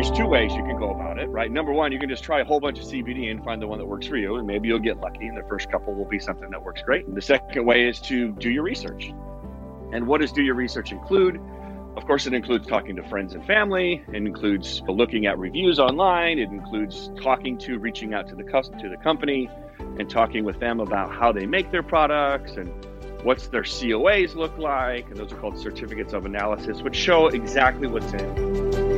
there's two ways you can go about it, right? Number one, you can just try a whole bunch of CBD and find the one that works for you, and maybe you'll get lucky, and the first couple will be something that works great. The second way is to do your research. And what does do your research include? Of course, it includes talking to friends and family. It includes looking at reviews online. It includes talking to, reaching out to the to the company, and talking with them about how they make their products and what's their COAs look like, and those are called certificates of analysis, which show exactly what's in.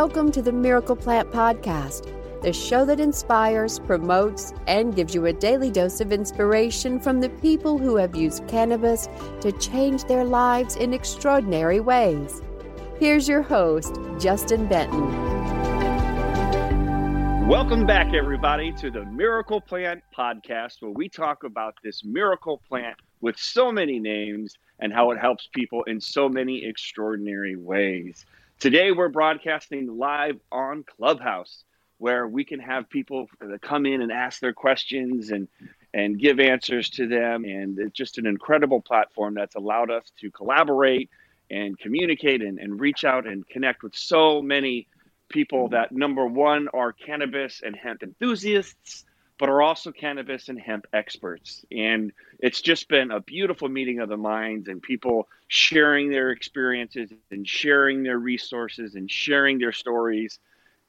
Welcome to the Miracle Plant Podcast, the show that inspires, promotes, and gives you a daily dose of inspiration from the people who have used cannabis to change their lives in extraordinary ways. Here's your host, Justin Benton. Welcome back, everybody, to the Miracle Plant Podcast, where we talk about this miracle plant with so many names and how it helps people in so many extraordinary ways. Today, we're broadcasting live on Clubhouse, where we can have people come in and ask their questions and and give answers to them. And it's just an incredible platform that's allowed us to collaborate and communicate and, and reach out and connect with so many people that number one are cannabis and hemp enthusiasts but are also cannabis and hemp experts. And it's just been a beautiful meeting of the minds and people sharing their experiences and sharing their resources and sharing their stories.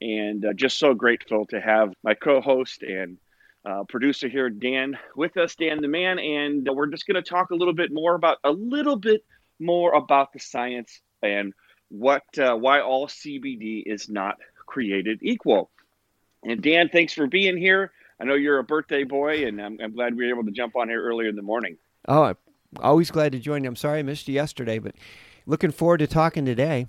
And uh, just so grateful to have my co host and uh, producer here, Dan, with us, Dan the man. And we're just going to talk a little bit more about a little bit more about the science and what uh, why all CBD is not created equal. And Dan, thanks for being here. I know you're a birthday boy, and I'm, I'm glad we were able to jump on here earlier in the morning. Oh, I'm always glad to join you. I'm sorry I missed you yesterday, but looking forward to talking today.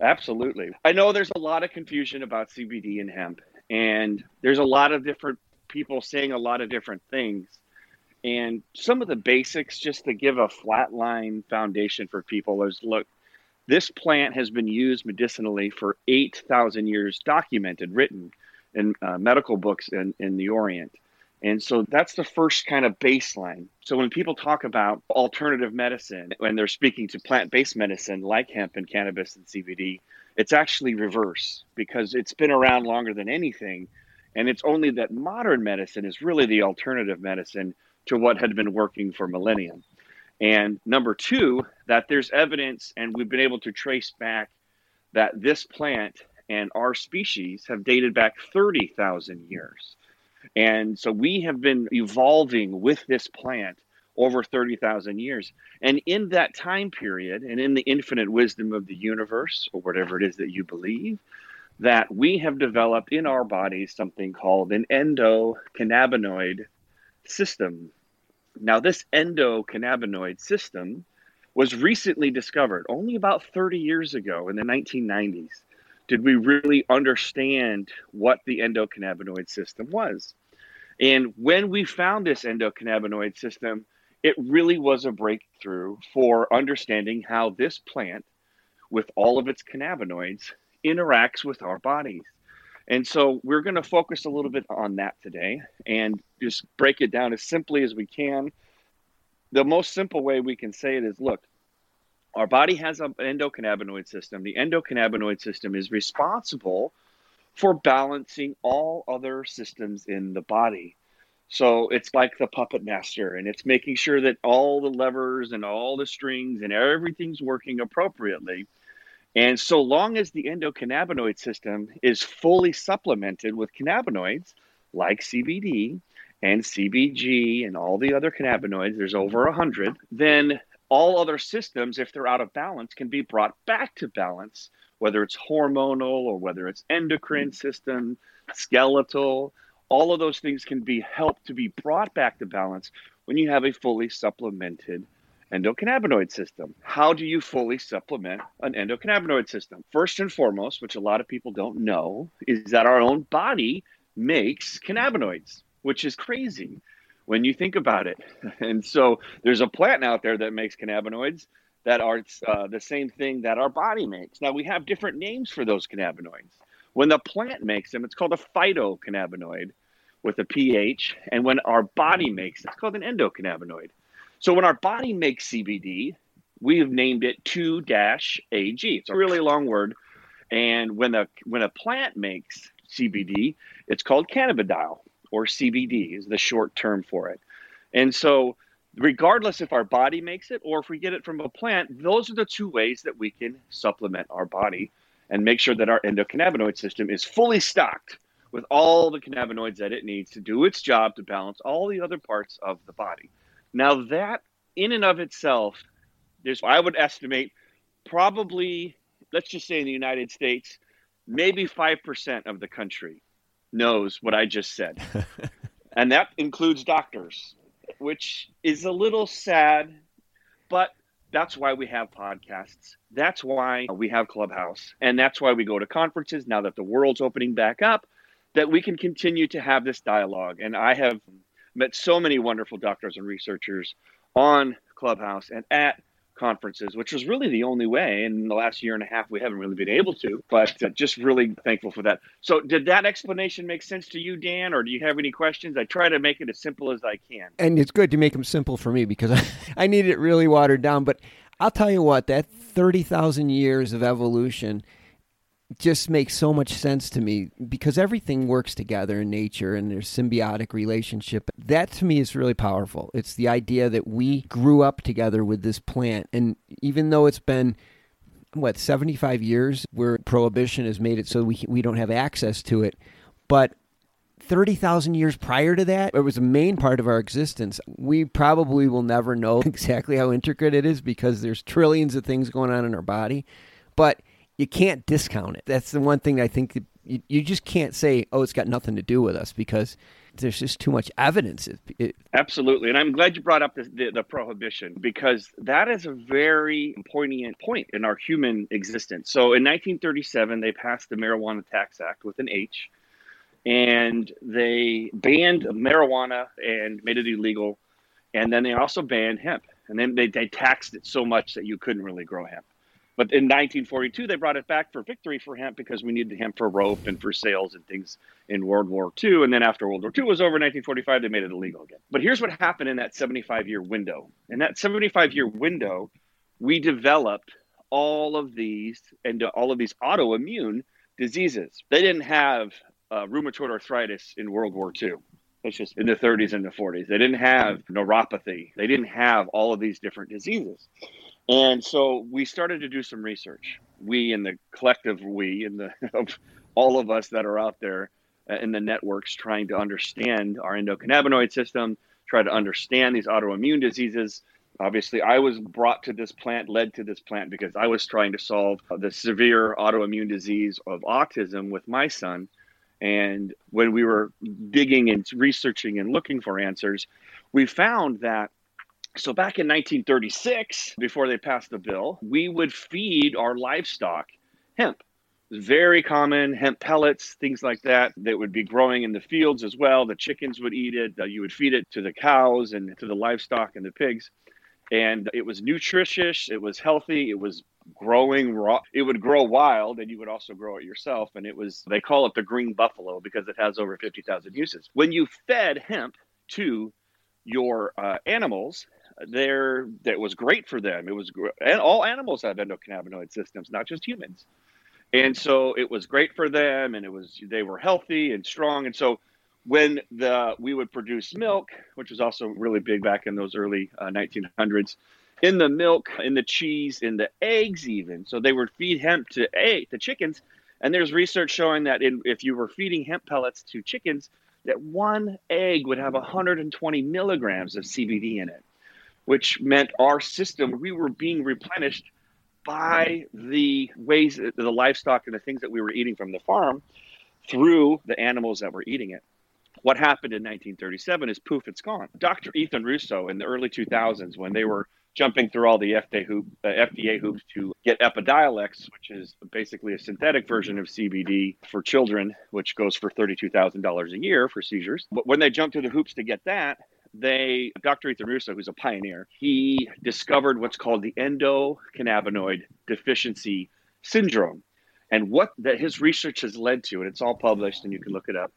Absolutely. I know there's a lot of confusion about CBD and hemp, and there's a lot of different people saying a lot of different things. And some of the basics, just to give a flatline foundation for people, is look, this plant has been used medicinally for 8,000 years, documented, written in uh, medical books in, in the Orient. And so that's the first kind of baseline. So when people talk about alternative medicine, when they're speaking to plant based medicine like hemp and cannabis and CBD, it's actually reverse because it's been around longer than anything. And it's only that modern medicine is really the alternative medicine to what had been working for millennia. And number two, that there's evidence, and we've been able to trace back that this plant and our species have dated back 30,000 years. And so we have been evolving with this plant over 30,000 years. And in that time period, and in the infinite wisdom of the universe, or whatever it is that you believe, that we have developed in our bodies something called an endocannabinoid system. Now, this endocannabinoid system was recently discovered only about 30 years ago in the 1990s did we really understand what the endocannabinoid system was? And when we found this endocannabinoid system, it really was a breakthrough for understanding how this plant, with all of its cannabinoids, interacts with our bodies. And so we're going to focus a little bit on that today and just break it down as simply as we can. The most simple way we can say it is look, our body has an endocannabinoid system. The endocannabinoid system is responsible for balancing all other systems in the body. So it's like the puppet master, and it's making sure that all the levers and all the strings and everything's working appropriately. And so long as the endocannabinoid system is fully supplemented with cannabinoids like CBD and CBG and all the other cannabinoids, there's over a hundred, then all other systems, if they're out of balance, can be brought back to balance, whether it's hormonal or whether it's endocrine mm-hmm. system, skeletal. All of those things can be helped to be brought back to balance when you have a fully supplemented endocannabinoid system. How do you fully supplement an endocannabinoid system? First and foremost, which a lot of people don't know, is that our own body makes cannabinoids, which is crazy when you think about it. And so there's a plant out there that makes cannabinoids that are uh, the same thing that our body makes. Now we have different names for those cannabinoids. When the plant makes them, it's called a phytocannabinoid with a pH, and when our body makes it, it's called an endocannabinoid. So when our body makes CBD, we have named it 2-AG. It's a really long word. And when a when a plant makes CBD, it's called cannabidiol or CBD is the short term for it. And so regardless if our body makes it or if we get it from a plant, those are the two ways that we can supplement our body and make sure that our endocannabinoid system is fully stocked with all the cannabinoids that it needs to do its job to balance all the other parts of the body. Now, that in and of itself, there's, I would estimate, probably, let's just say in the United States, maybe 5% of the country knows what I just said. and that includes doctors, which is a little sad, but that's why we have podcasts. That's why we have Clubhouse. And that's why we go to conferences now that the world's opening back up, that we can continue to have this dialogue. And I have met so many wonderful doctors and researchers on Clubhouse and at conferences, which was really the only way. In the last year and a half, we haven't really been able to, but uh, just really thankful for that. So, did that explanation make sense to you, Dan, or do you have any questions? I try to make it as simple as I can. And it's good to make them simple for me because I, I need it really watered down. But I'll tell you what, that 30,000 years of evolution just makes so much sense to me because everything works together in nature and there's symbiotic relationship. That to me is really powerful. It's the idea that we grew up together with this plant and even though it's been what 75 years where prohibition has made it so we we don't have access to it, but 30,000 years prior to that, it was a main part of our existence. We probably will never know exactly how intricate it is because there's trillions of things going on in our body. But you can't discount it. That's the one thing I think you, you just can't say, oh, it's got nothing to do with us because there's just too much evidence. It, it, Absolutely. And I'm glad you brought up the, the, the, prohibition because that is a very poignant point in our human existence. So in 1937, they passed the Marihuana Tax Act with an H, and they banned marijuana and made it illegal. And then they also banned hemp. And then they, they taxed it so much that you couldn't really grow hemp. But in 1942, they brought it back for victory for hemp because we needed hemp for rope and for sails and things in World War II. And then after World War II was over, 1945, they made it illegal again. But here's what happened in that 75 year window. In that 75 year window, we developed all of these and all of these autoimmune diseases. They didn't have uh, rheumatoid arthritis in World War II. It's just in the 30s and the 40s. They didn't have neuropathy. They didn't have all of these different diseases. And so we started to do some research. We in the collective we and the of all of us that are out there uh, in the networks trying to understand our endocannabinoid system, try to understand these autoimmune diseases. Obviously, I was brought to this plant, led to this plant because I was trying to solve the severe autoimmune disease of autism with my son. And when we were digging and researching and looking for answers, we found that so back in 1936, before they passed the bill, we would feed our livestock hemp. Very common hemp pellets, things like that, that would be growing in the fields as well. The chickens would eat it. You would feed it to the cows and to the livestock and the pigs. And it was nutritious. It was healthy. It was growing raw. It would grow wild, and you would also grow it yourself. And it was, they call it the green buffalo because it has over 50,000 uses. When you fed hemp to your uh, animals, there that was great for them. It was and all animals have endocannabinoid systems, not just humans. And so it was great for them, and it was they were healthy and strong. And so when the we would produce milk, which was also really big back in those early uh, 1900s, in the milk, in the cheese, in the eggs, even. So they would feed hemp to egg to chickens, and there's research showing that in, if you were feeding hemp pellets to chickens, that one egg would have 120 milligrams of CBD in it which meant our system, we were being replenished by the ways, the livestock and the things that we were eating from the farm through the animals that were eating it. What happened in 1937 is poof, it's gone. Dr. Ethan Russo in the early 2000s, when they were jumping through all the FDA, hoop, uh, FDA hoops to get Epidiolex, which is basically a synthetic version of CBD for children, which goes for $32,000 a year for seizures. But when they jumped through the hoops to get that, they Dr. Ethan Russo, who's a pioneer, he discovered what's called the endocannabinoid deficiency syndrome. And what that his research has led to, and it's all published and you can look it up,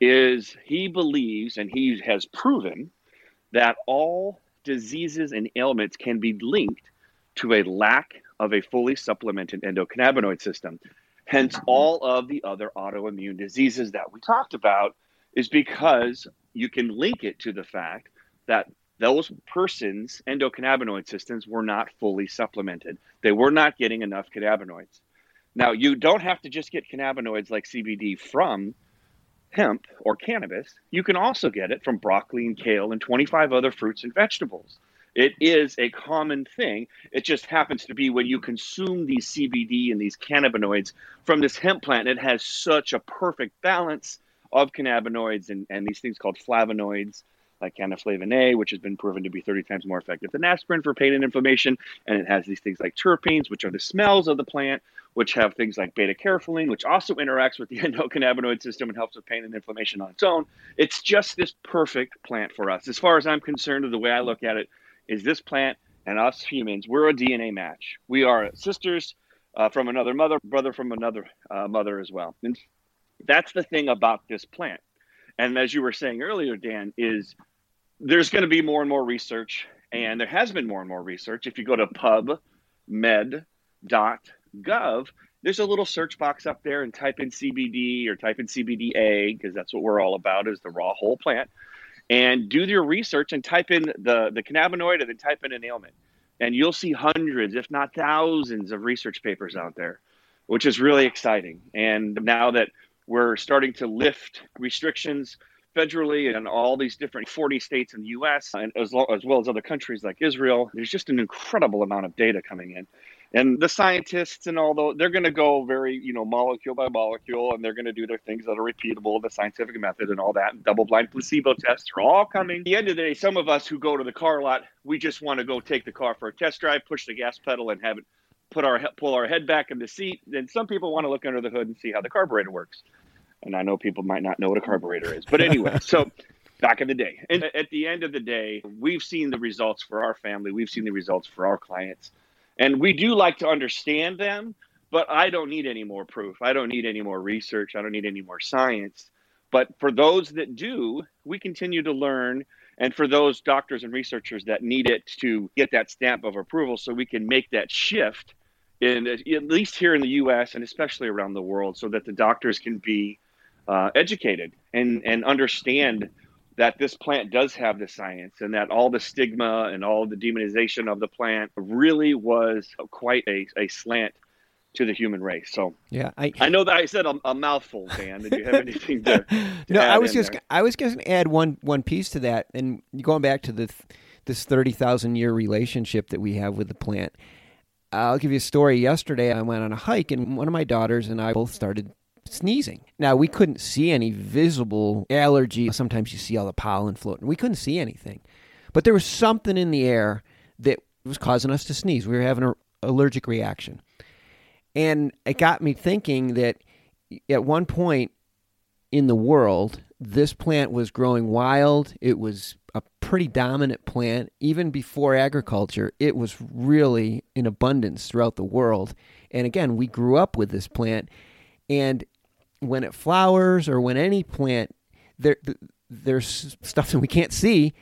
is he believes and he has proven that all diseases and ailments can be linked to a lack of a fully supplemented endocannabinoid system. Hence, all of the other autoimmune diseases that we talked about is because you can link it to the fact that those persons' endocannabinoid systems were not fully supplemented. They were not getting enough cannabinoids. Now, you don't have to just get cannabinoids like CBD from hemp or cannabis. You can also get it from broccoli and kale and 25 other fruits and vegetables. It is a common thing. It just happens to be when you consume these CBD and these cannabinoids from this hemp plant, it has such a perfect balance of cannabinoids and, and these things called flavonoids like cannflavin A, which has been proven to be 30 times more effective than aspirin for pain and inflammation. And it has these things like terpenes, which are the smells of the plant, which have things like beta carotene, which also interacts with the endocannabinoid system and helps with pain and inflammation on its own. It's just this perfect plant for us. As far as I'm concerned, the way I look at it is this plant and us humans, we're a DNA match. We are sisters uh, from another mother, brother from another uh, mother as well. And that's the thing about this plant. And as you were saying earlier, Dan, is there's going to be more and more research, and there has been more and more research. If you go to pubmed.gov, there's a little search box up there and type in CBD or type in CBDA because that's what we're all about is the raw whole plant. And do your research and type in the, the cannabinoid and then type in an ailment. And you'll see hundreds, if not thousands, of research papers out there, which is really exciting. And now that we're starting to lift restrictions federally and all these different 40 states in the US, and as, lo- as well as other countries like Israel. There's just an incredible amount of data coming in. And the scientists and all those, they're going to go very, you know, molecule by molecule, and they're going to do their things that are repeatable, the scientific method and all that. Double blind placebo tests are all coming. At the end of the day, some of us who go to the car lot, we just want to go take the car for a test drive, push the gas pedal, and have it put our pull our head back in the seat. Then some people want to look under the hood and see how the carburetor works and I know people might not know what a carburetor is, but anyway, so back in the day. And at the end of the day, we've seen the results for our family, we've seen the results for our clients, and we do like to understand them, but I don't need any more proof. I don't need any more research. I don't need any more science. But for those that do, we continue to learn. And for those doctors and researchers that need it to get that stamp of approval so we can make that shift in at least here in the US and especially around the world so that the doctors can be uh, educated and and understand that this plant does have the science and that all the stigma and all the demonization of the plant really was quite a, a slant to the human race. So yeah, I, I know that I said a, a mouthful, Dan. Did you have anything to? to no, I was just there? I was going to add one one piece to that, and going back to the this thirty thousand year relationship that we have with the plant. I'll give you a story. Yesterday, I went on a hike, and one of my daughters and I both started sneezing. Now, we couldn't see any visible allergy. Sometimes you see all the pollen floating. We couldn't see anything. But there was something in the air that was causing us to sneeze. We were having an allergic reaction. And it got me thinking that at one point in the world, this plant was growing wild. It was a pretty dominant plant. Even before agriculture, it was really in abundance throughout the world. And again, we grew up with this plant. And when it flowers or when any plant there there's stuff that we can't see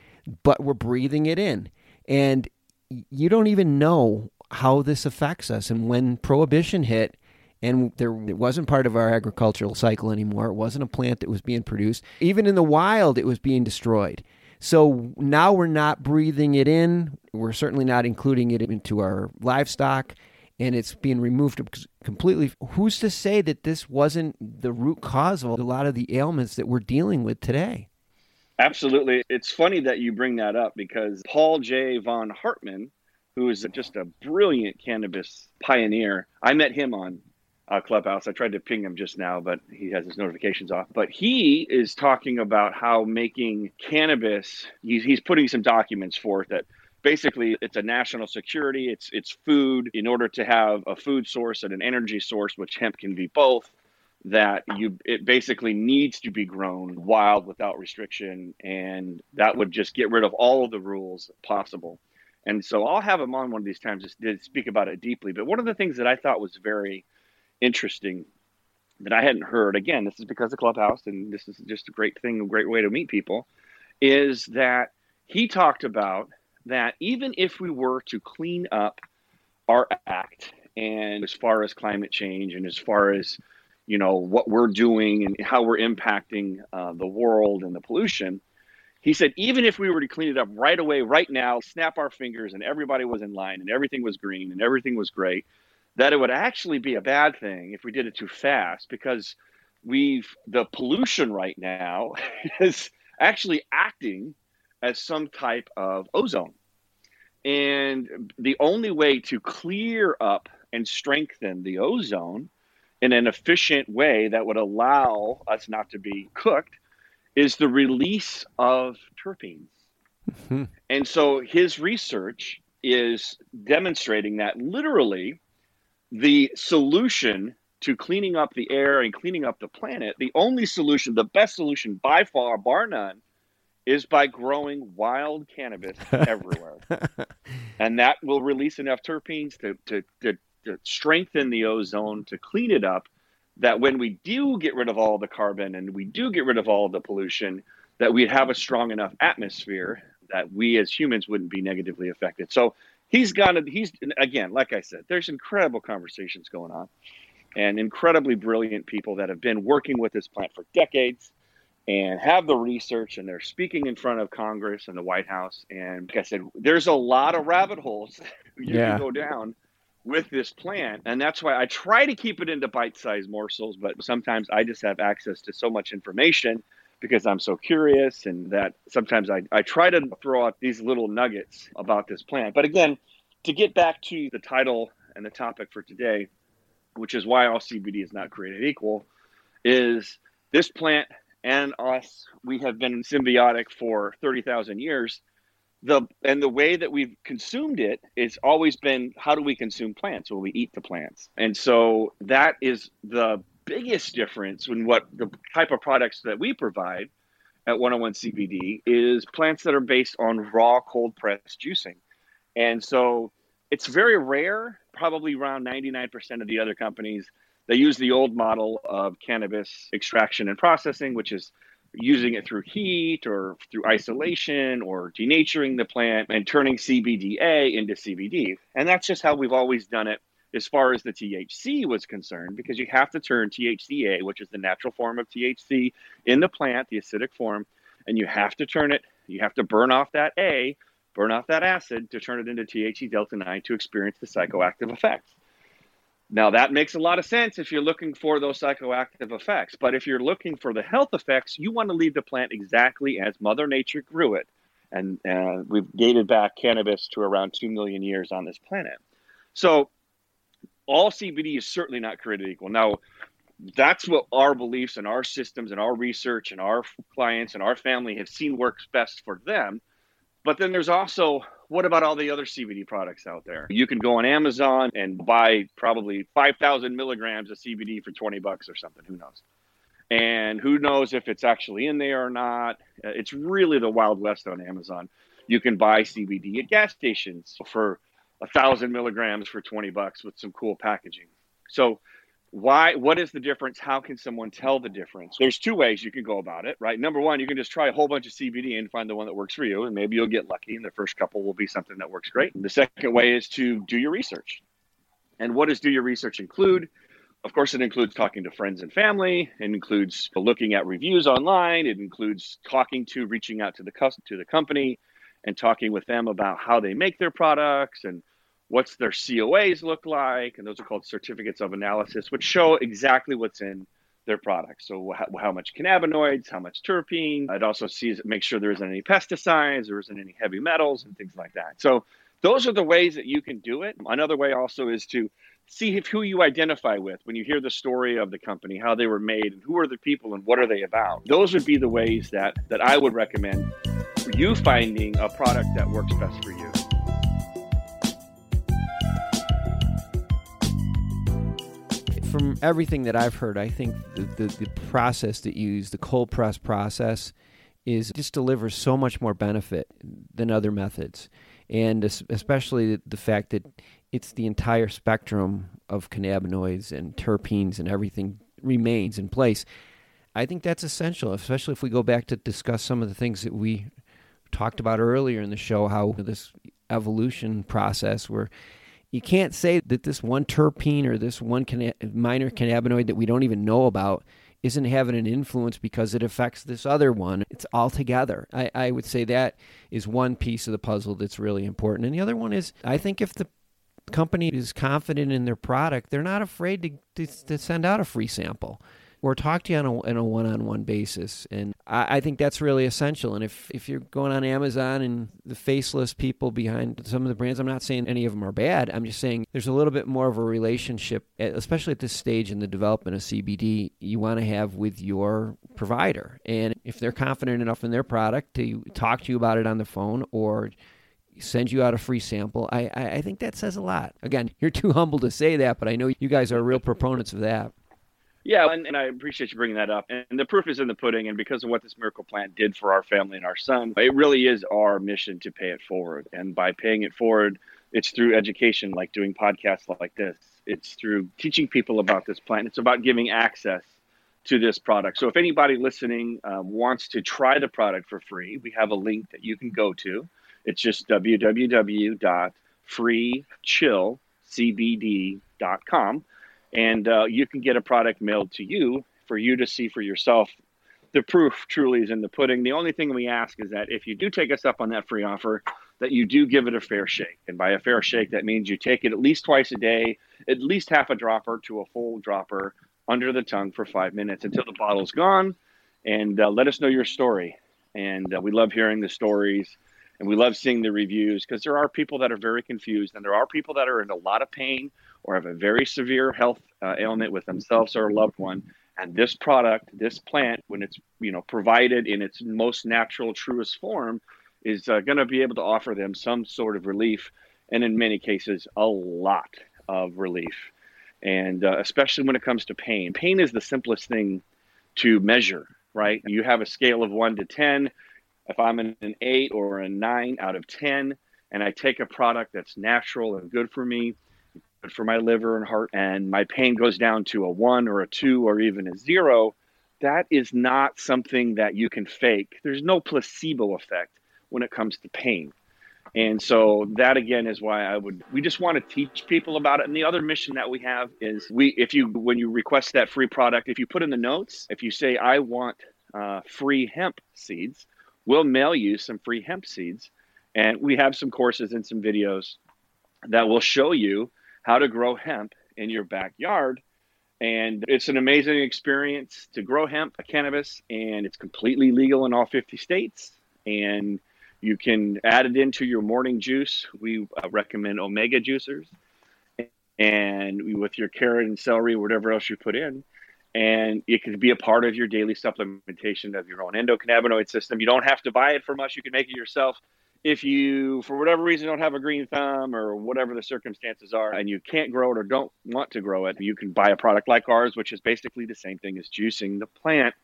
but we're breathing it in. And you don't even know how this affects us. And when prohibition hit and there it wasn't part of our agricultural cycle anymore it wasn't a plant that was being produced even in the wild it was being destroyed. So now we're not breathing it in. We're certainly not including it into our livestock and it's being removed completely. Who's to say that this wasn't the root cause of a lot of the ailments that we're dealing with today? Absolutely. It's funny that you bring that up because Paul J. von Hartmann, who is just a brilliant cannabis pioneer, I met him on uh, Clubhouse. I tried to ping him just now, but he has his notifications off. But he is talking about how making cannabis, he's, he's putting some documents forth that basically it's a national security. It's it's food. In order to have a food source and an energy source which hemp can be both that you it basically needs to be grown wild without restriction and that would just get rid of all of the rules possible. And so i'll have him on one of these times to speak about it deeply. But one of the things that i thought was very interesting that i hadn't heard again this is because of clubhouse and this is just a great thing a great way to meet people is that he talked about that even if we were to clean up our act and as far as climate change and as far as you know what we're doing and how we're impacting uh, the world and the pollution he said even if we were to clean it up right away right now snap our fingers and everybody was in line and everything was green and everything was great that it would actually be a bad thing if we did it too fast because we've the pollution right now is actually acting as some type of ozone and the only way to clear up and strengthen the ozone in an efficient way that would allow us not to be cooked is the release of terpenes. Mm-hmm. And so his research is demonstrating that literally the solution to cleaning up the air and cleaning up the planet, the only solution, the best solution by far, bar none, is by growing wild cannabis everywhere. and that will release enough terpenes to, to, to, to, strengthen the ozone, to clean it up, that when we do get rid of all the carbon and we do get rid of all the pollution, that we'd have a strong enough atmosphere that we as humans wouldn't be negatively affected. So he's got to, he's, again, like I said, there's incredible conversations going on and incredibly brilliant people that have been working with this plant for decades and have the research and they're speaking in front of Congress and the White House. And like I said, there's a lot of rabbit holes you yeah. can go down with this plant. And that's why I try to keep it into bite sized morsels, but sometimes I just have access to so much information because I'm so curious and that sometimes I, I try to throw out these little nuggets about this plant. But again, to get back to the title and the topic for today, which is why all CBD is not created equal, is this plant and us, we have been symbiotic for 30,000 years. The and the way that we've consumed it, it is always been how do we consume plants? Well, we eat the plants. And so that is the biggest difference in what the type of products that we provide at 101 CBD is plants that are based on raw cold pressed juicing. And so it's very rare, probably around 99% of the other companies they use the old model of cannabis extraction and processing, which is using it through heat or through isolation or denaturing the plant and turning CBDA into CBD. And that's just how we've always done it as far as the THC was concerned, because you have to turn THCA, which is the natural form of THC in the plant, the acidic form, and you have to turn it, you have to burn off that A, burn off that acid to turn it into THC delta 9 to experience the psychoactive effects. Now, that makes a lot of sense if you're looking for those psychoactive effects. But if you're looking for the health effects, you want to leave the plant exactly as Mother Nature grew it. And uh, we've dated back cannabis to around 2 million years on this planet. So, all CBD is certainly not created equal. Now, that's what our beliefs and our systems and our research and our clients and our family have seen works best for them. But then there's also what about all the other CBD products out there? You can go on Amazon and buy probably 5,000 milligrams of CBD for 20 bucks or something. Who knows? And who knows if it's actually in there or not? Uh, it's really the Wild West on Amazon. You can buy CBD at gas stations for a thousand milligrams for 20 bucks with some cool packaging. So why what is the difference? How can someone tell the difference? There's two ways you can go about it right? Number one you can just try a whole bunch of cbd and find the one that works for you and maybe you'll get lucky and the first couple will be something that works great. The second way is to do your research. And what does do your research include? Of course it includes talking to friends and family. It includes looking at reviews online. It includes talking to reaching out to the to the company and talking with them about how they make their products and what's their COAs look like, and those are called certificates of analysis, which show exactly what's in their products. So how, how, much cannabinoids, how much terpene. It also sees make sure there isn't any pesticides, there isn't any heavy metals, and things like that. So those are the ways that you can do it. Another way also is to see if who you identify with when you hear the story of the company, how they were made, and who are the people and what are they about. Those would be the ways that that I would recommend for you finding a product that works best for you. From everything that I've heard, I think the, the, the process that you use, the cold press process, is just delivers so much more benefit than other methods, and especially the fact that it's the entire spectrum of cannabinoids and terpenes and everything remains in place. I think that's essential, especially if we go back to discuss some of the things that we talked about earlier in the show, how this evolution process where you can't say that this one terpene or this one minor cannabinoid that we don't even know about isn't having an influence because it affects this other one. It's all together. I, I would say that is one piece of the puzzle that's really important. And the other one is I think if the company is confident in their product, they're not afraid to, to, to send out a free sample or talk to you on a, a one-on-one basis and I, I, think that's really essential and if, if you're going on amazon and the faceless people behind some of the brands i'm not saying any of them are bad i'm just saying there's a little bit more of a relationship especially at this stage in the development of cbd you want to have with your provider and if they're confident enough in their product to talk to you about it on the phone or send you out a free sample. I, I, I, think that says a lot. Again, you're too humble to say that, but I know you guys are real proponents of that. Yeah, and, and, I appreciate you bringing that up. And the proof is in the pudding. And because of what this miracle plant did for our family and our son, it really is our mission to pay it forward. And by paying it forward, it's through education, like doing podcasts like this. It's through teaching people about this plant. It's about giving access to this product. So if anybody listening uh, wants to try the product for free, we have a link that you can go to. It's just www.freechillcbd.com and uh, you can get a product mailed to you for you to see for yourself. The proof truly is in the pudding. The only thing we ask is that if you do take us up on that free offer, that you do give it a fair shake. And by a fair shake, that means you take it at least twice a day, at least half a dropper to a full dropper under the tongue for five minutes until the bottle's gone. And uh, let us know your story. And uh, we love hearing the stories and we love seeing the reviews because there are people that are very confused and there are people that are in a lot of pain or have a very severe health uh, ailment with themselves or a loved one and this product this plant when it's you know provided in its most natural truest form is uh, going to be able to offer them some sort of relief and in many cases a lot of relief. And uh, especially when it comes to pain. Pain is the simplest thing to measure right? You have a scale of 1 to 10 if i'm in an 8 or a 9 out of 10 and i take a product that's natural and good for me for my liver and heart, and my pain goes down to a one or a two or even a zero, that is not something that you can fake. There's no placebo effect when it comes to pain. And so that again is why I would we just want to teach people about it. And the other mission that we have is we if you when you request that free product, if you put in the notes, if you say I want uh, free hemp seeds, we'll mail you some free hemp seeds. And we have some courses and some videos that will show you how to grow hemp in your backyard. And it's an amazing experience to grow hemp a cannabis, and it's completely legal in all 50 states. And you can add it into your morning juice. We uh, recommend omega juicers, and with your carrot and celery, whatever else you put in. And it can be a part of your daily supplementation of your own endocannabinoid system. You don't have to buy it from us, you can make it yourself if you, for whatever reason, don't have a green thumb or whatever the circumstances are, and you can't grow it or don't want to grow it, you can buy a product like ours, which is basically the same thing as juicing the plant,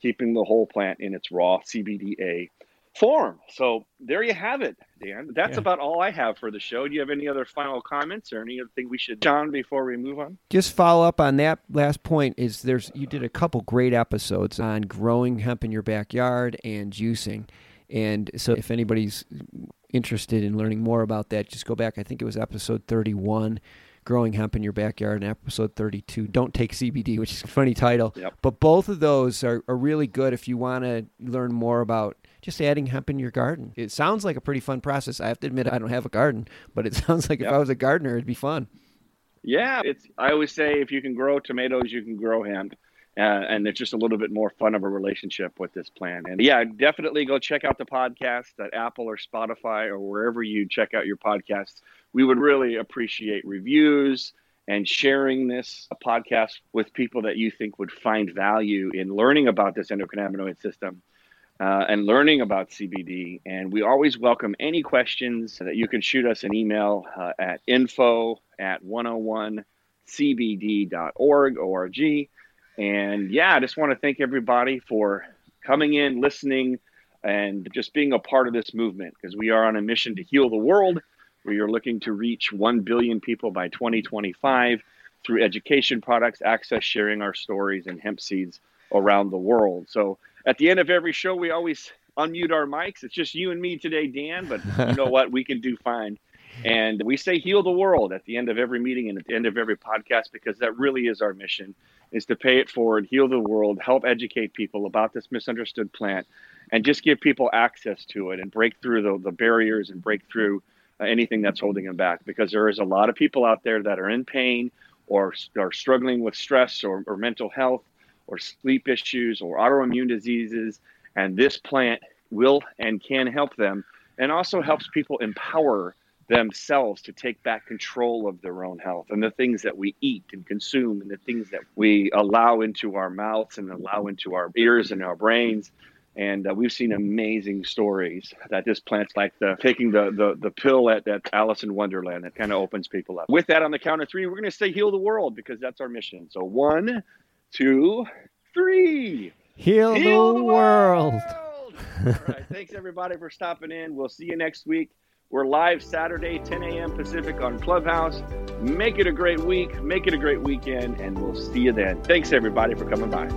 keeping the whole plant in its raw CBDA form. So there you have it, Dan. That's yeah. about all I have for the show. Do you have any other final comments or any other thing we should, John, before we move on? Just follow up on that last point. Is there's you did a couple great episodes on growing hemp in your backyard and juicing. And so, if anybody's interested in learning more about that, just go back. I think it was episode 31, Growing Hemp in Your Backyard, and episode 32, Don't Take CBD, which is a funny title. Yep. But both of those are, are really good if you want to learn more about just adding hemp in your garden. It sounds like a pretty fun process. I have to admit, I don't have a garden, but it sounds like yep. if I was a gardener, it'd be fun. Yeah, it's. I always say if you can grow tomatoes, you can grow hemp uh, and it's just a little bit more fun of a relationship with this plan. And yeah, definitely go check out the podcast at Apple or Spotify or wherever you check out your podcasts. We would really appreciate reviews and sharing this podcast with people that you think would find value in learning about this endocannabinoid system. Uh, and learning about CBD. And we always welcome any questions that you can shoot us an email uh, at info at 101cbd.org, O-R-G. And yeah, I just want to thank everybody for coming in, listening, and just being a part of this movement because we are on a mission to heal the world. We are looking to reach 1 billion people by 2025 through education products, access, sharing our stories, and hemp seeds around the world. So at the end of every show, we always unmute our mics. It's just you and me today, Dan, but you know what? We can do fine. And we say heal the world at the end of every meeting and at the end of every podcast because that really is our mission is to pay it forward, heal the world, help educate people about this misunderstood plant and just give people access to it and break through the, the barriers and break through uh, anything that's holding them back. Because there is a lot of people out there that are in pain or are struggling with stress or, or mental health or sleep issues or autoimmune diseases and this plant will and can help them and also helps people empower themselves to take back control of their own health and the things that we eat and consume and the things that we allow into our mouths and allow into our ears and our brains and uh, we've seen amazing stories that this plant's like the taking the the, the pill at that Alice in Wonderland that kind of opens people up. With that, on the count of three, we're going to say heal the world because that's our mission. So one, two, three. Heal, heal the, the, world. world. All right. Thanks everybody for stopping in. We'll see you next week. We're live Saturday, 10 a.m. Pacific on Clubhouse. Make it a great week. Make it a great weekend, and we'll see you then. Thanks everybody for coming by.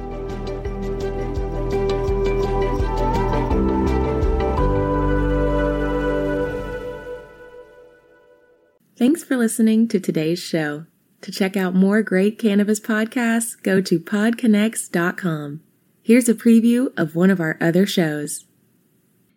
Thanks for listening to today's show. To check out more great cannabis podcasts, go to podconnects.com. Here's a preview of one of our other shows.